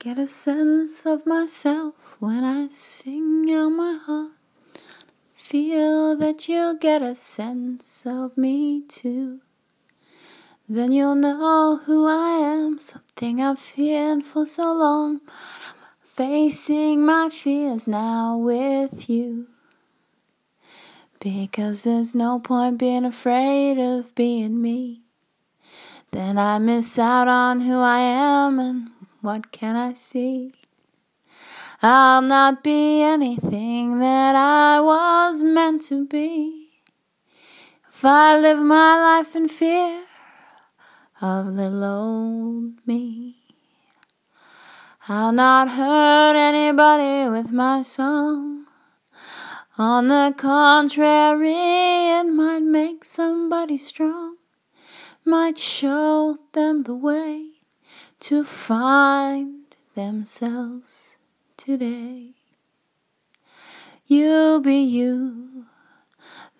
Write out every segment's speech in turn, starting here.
Get a sense of myself when I sing out my heart. Feel that you'll get a sense of me too. Then you'll know who I am, something I've feared for so long. Facing my fears now with you. Because there's no point being afraid of being me. Then I miss out on who I am and what can I see? I'll not be anything that I was meant to be. If I live my life in fear of little old me, I'll not hurt anybody with my song. On the contrary, it might make somebody strong, might show them the way to find themselves today. You be you,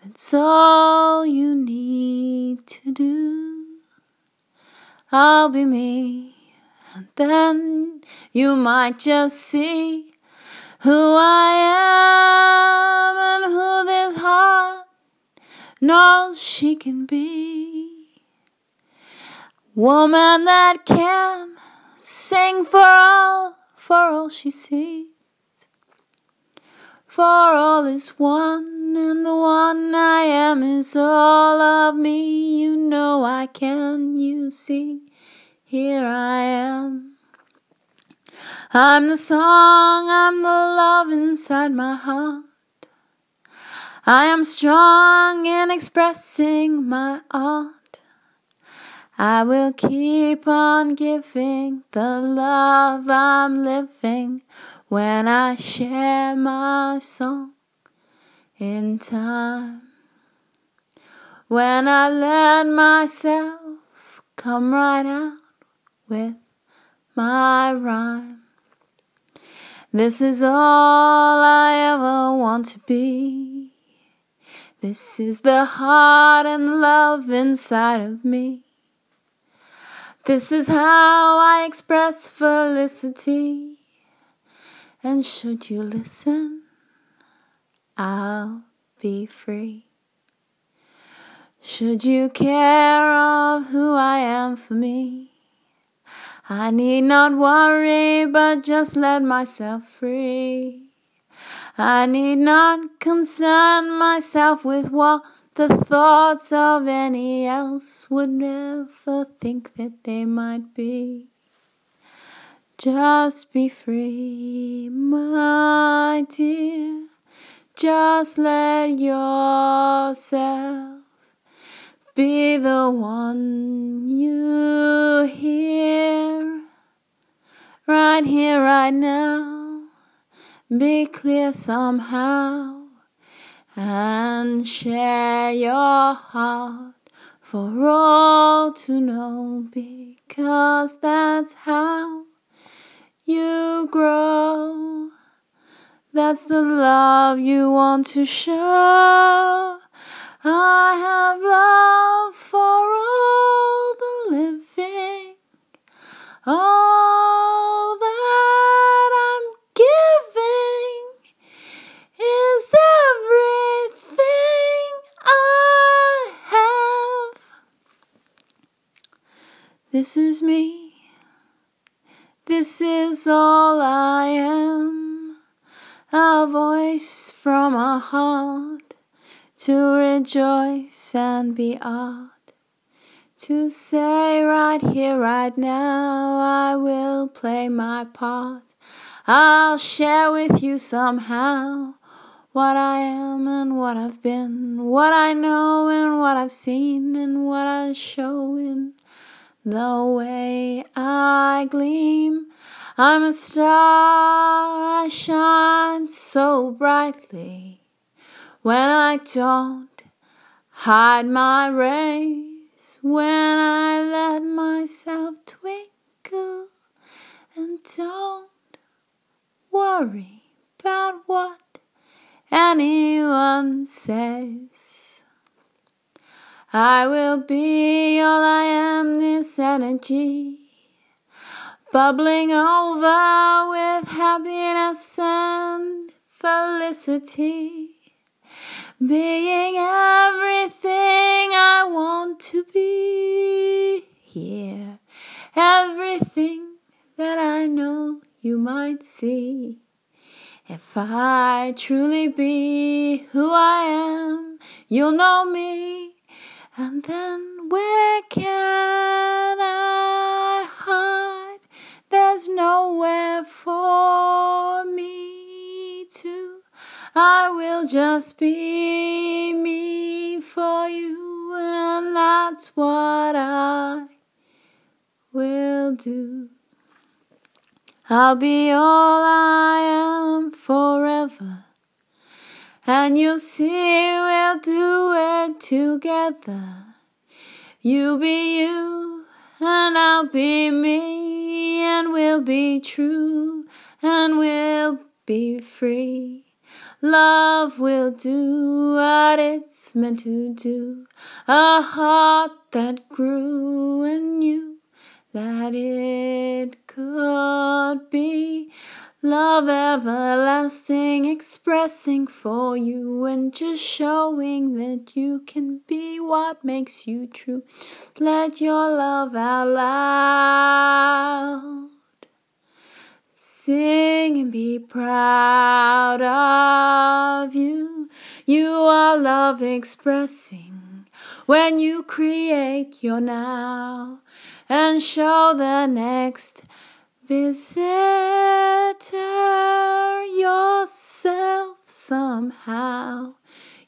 that's all you need to do. I'll be me, and then you might just see who I am and who this heart knows she can be. Woman that can sing for all, for all she sees. For all is one, and the one I am is all of me. You know I can, you see, here I am. I'm the song, I'm the love inside my heart. I am strong in expressing my art. I will keep on giving the love I'm living when I share my song in time. When I let myself come right out with my rhyme. This is all I ever want to be. This is the heart and love inside of me. This is how I express felicity. And should you listen, I'll be free. Should you care of who I am for me, I need not worry, but just let myself free. I need not concern myself with what the thoughts of any else would never think that they might be. Just be free, my dear. Just let yourself be the one you hear. Right here, right now. Be clear somehow and share your heart for all to know because that's how you grow. That's the love you want to show. I have love for all the living. All This is me. This is all I am. A voice from a heart to rejoice and be odd. To say right here, right now, I will play my part. I'll share with you somehow what I am and what I've been, what I know and what I've seen, and what I show in the way I gleam. I'm a star, I shine so brightly when I don't hide my rays, when I let myself twinkle and don't worry about what anyone says. I will be all I am, this energy. bubbling over with happiness and felicity, being everything I want to be here, everything that I know you might see. If I truly be who I am, you'll know me, and then where can I hide? There's nowhere for me to. I will just be me for you, and that's what I will do. I'll be all I am forever. And you'll see we'll do it together. You be you, and I'll be me, and we'll be true, and we'll be free. Love will do what it's meant to do. A heart that grew and knew that it could be love everlasting, expressing for you and just showing that you can be what makes you true. Let your love out loud. Sing and be proud of you. You are love expressing when you create your now and show the next visitor yourself somehow.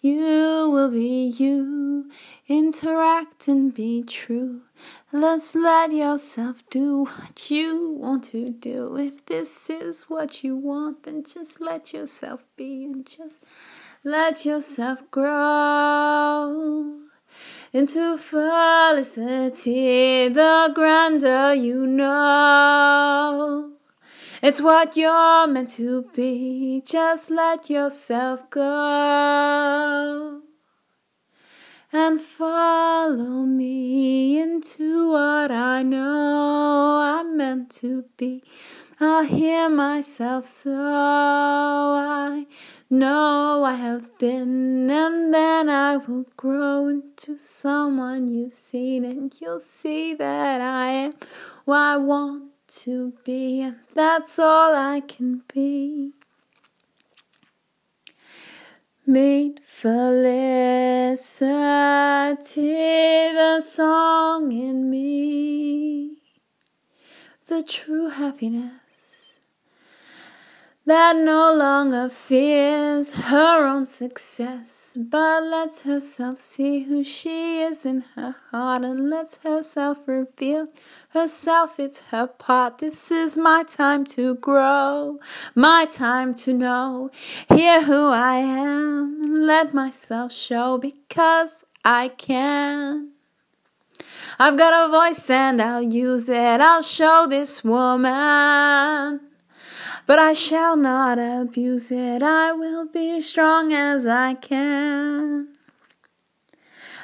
You will be you, interact and be true. Let's let yourself do what you want to do. If this is what you want, then just let yourself be and just let yourself grow into felicity, the grander you know. It's what you're meant to be, just let yourself go. And follow me into what I know I'm meant to be. I'll hear myself so Know I have been, and then I will grow into someone you've seen, and you'll see that I am what I want to be, and that's all I can be. Meet felicity, the song in me, the true happiness that no longer fears her own success, but lets herself see who she is in her heart and lets herself reveal herself. It's her part. This is my time to grow, my time to know, hear who I am, and let myself show because I can. I've got a voice and I'll use it. I'll show this woman but I shall not abuse it. I will be strong as I can.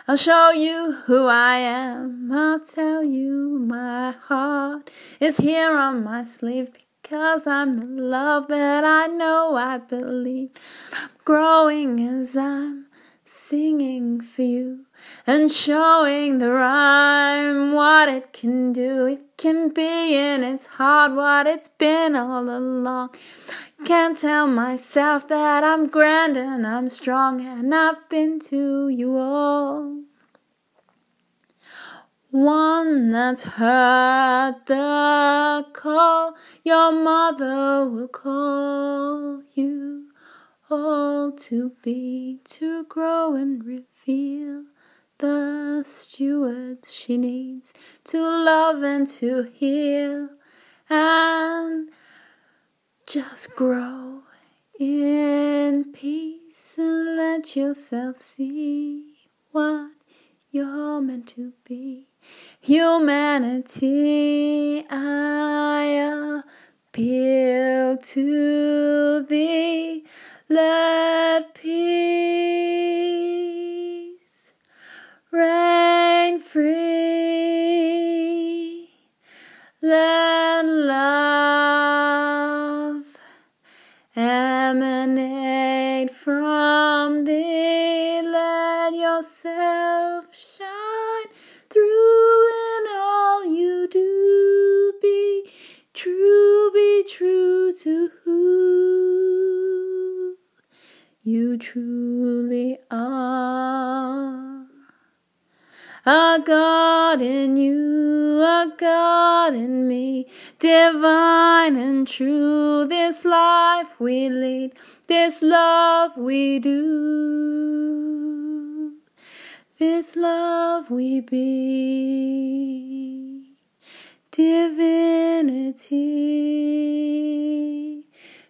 I'll show you who I am. I'll tell you my heart is here on my sleeve because I'm the love that I know I believe. I'm growing as I'm singing for you and showing the rhyme what it can do. It can be in its heart what it's been all along. Can't tell myself that I'm grand and I'm strong and I've been to you all. One that's heard the call, your mother will call you all to be, to grow and reveal the stewards she needs to love and to heal and just grow in peace and let yourself see what you're meant to be. Humanity, I appeal to thee. Let peace reign free. Let love emanate from thee. Let yourself shine through in all you do. Be true, be true to who you true. God in you, a God in me, divine and true. This life we lead, this love we do, this love we be. Divinity,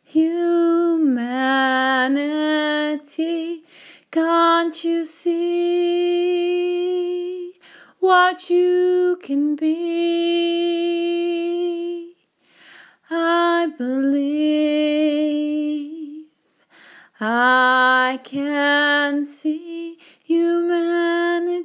humanity, can't you see what you can be? I believe I can see humanity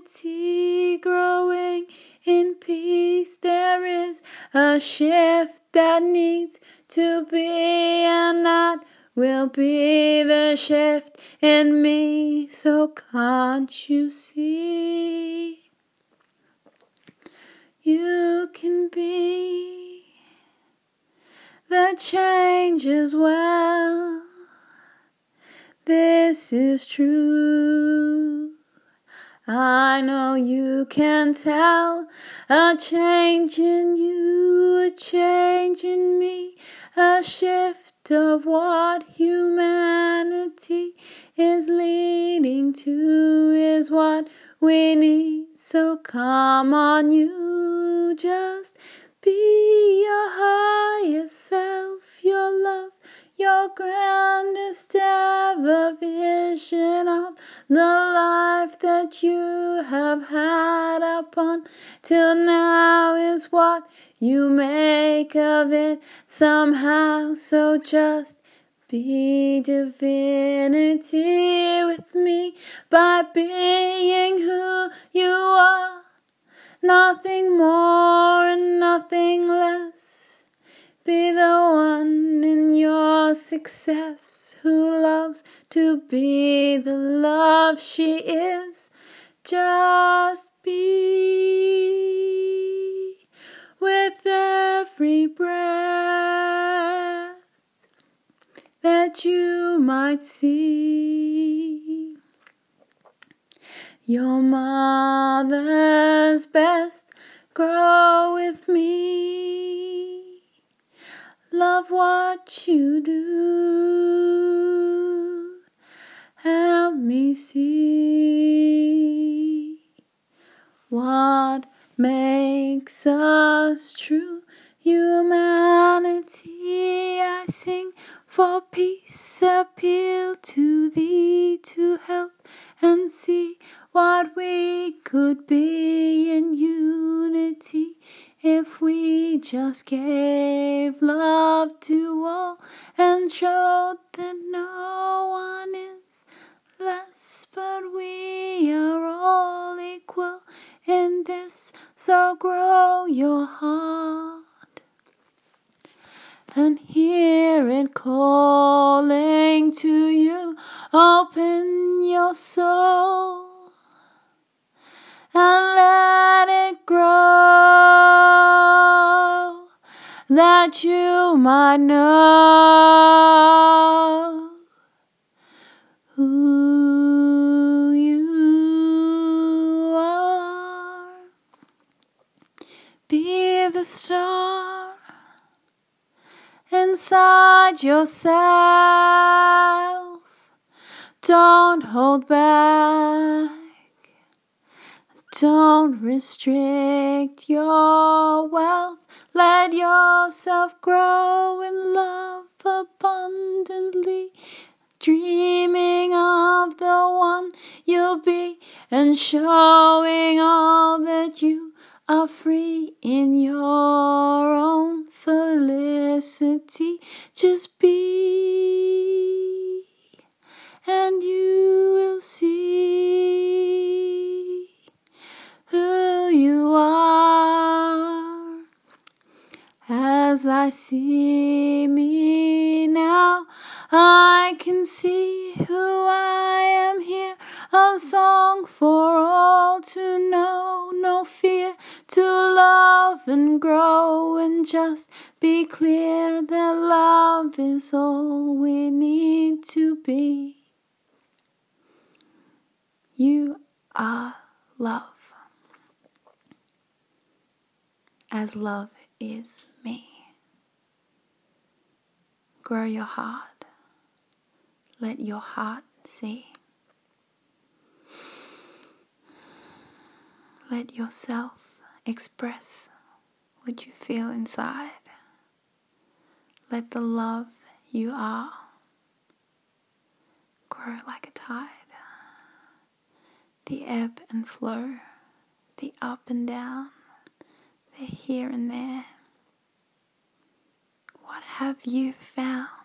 growing in peace. There is a shift that needs to be, and that will be the shift in me. So can't you see? You can be the change as well. This is true. I know you can tell a change in you, a change in me, a shift of what humanity is leading to is what we need. So come on, you just be your highest self, your love your grandest ever vision of the life that you have had upon till now is what you make of it somehow. So just be divinity with me by being who you are, nothing more and nothing less. Be the one in your success who loves to be the love she is. Just be every breath that you might see. Your mother's best grow with me love what you do. Help me see what makes us true. Humanity, I sing for peace, appeal to thee to help and see what we could be in unity if we just gave love to all and showed that no one is less, but we are all equal in this, so grow your heart and hear it calling to you. Open your soul and let it grow that you might know who you are. Be the star inside yourself. Don't hold back. Don't restrict your wealth. Let yourself grow in love abundantly. Dreaming of the one you'll be and showing all that you are free in your own felicity. Just be, and you will see who you are. As I see me now, I can see who I am here, a song for and grow and just be clear that love is all we need to be. You are love, as love is me. Grow your heart. Let your heart see. Let yourself express what you feel inside. Let the love you are grow like a tide. The ebb and flow, the up and down, the here and there. What have you found?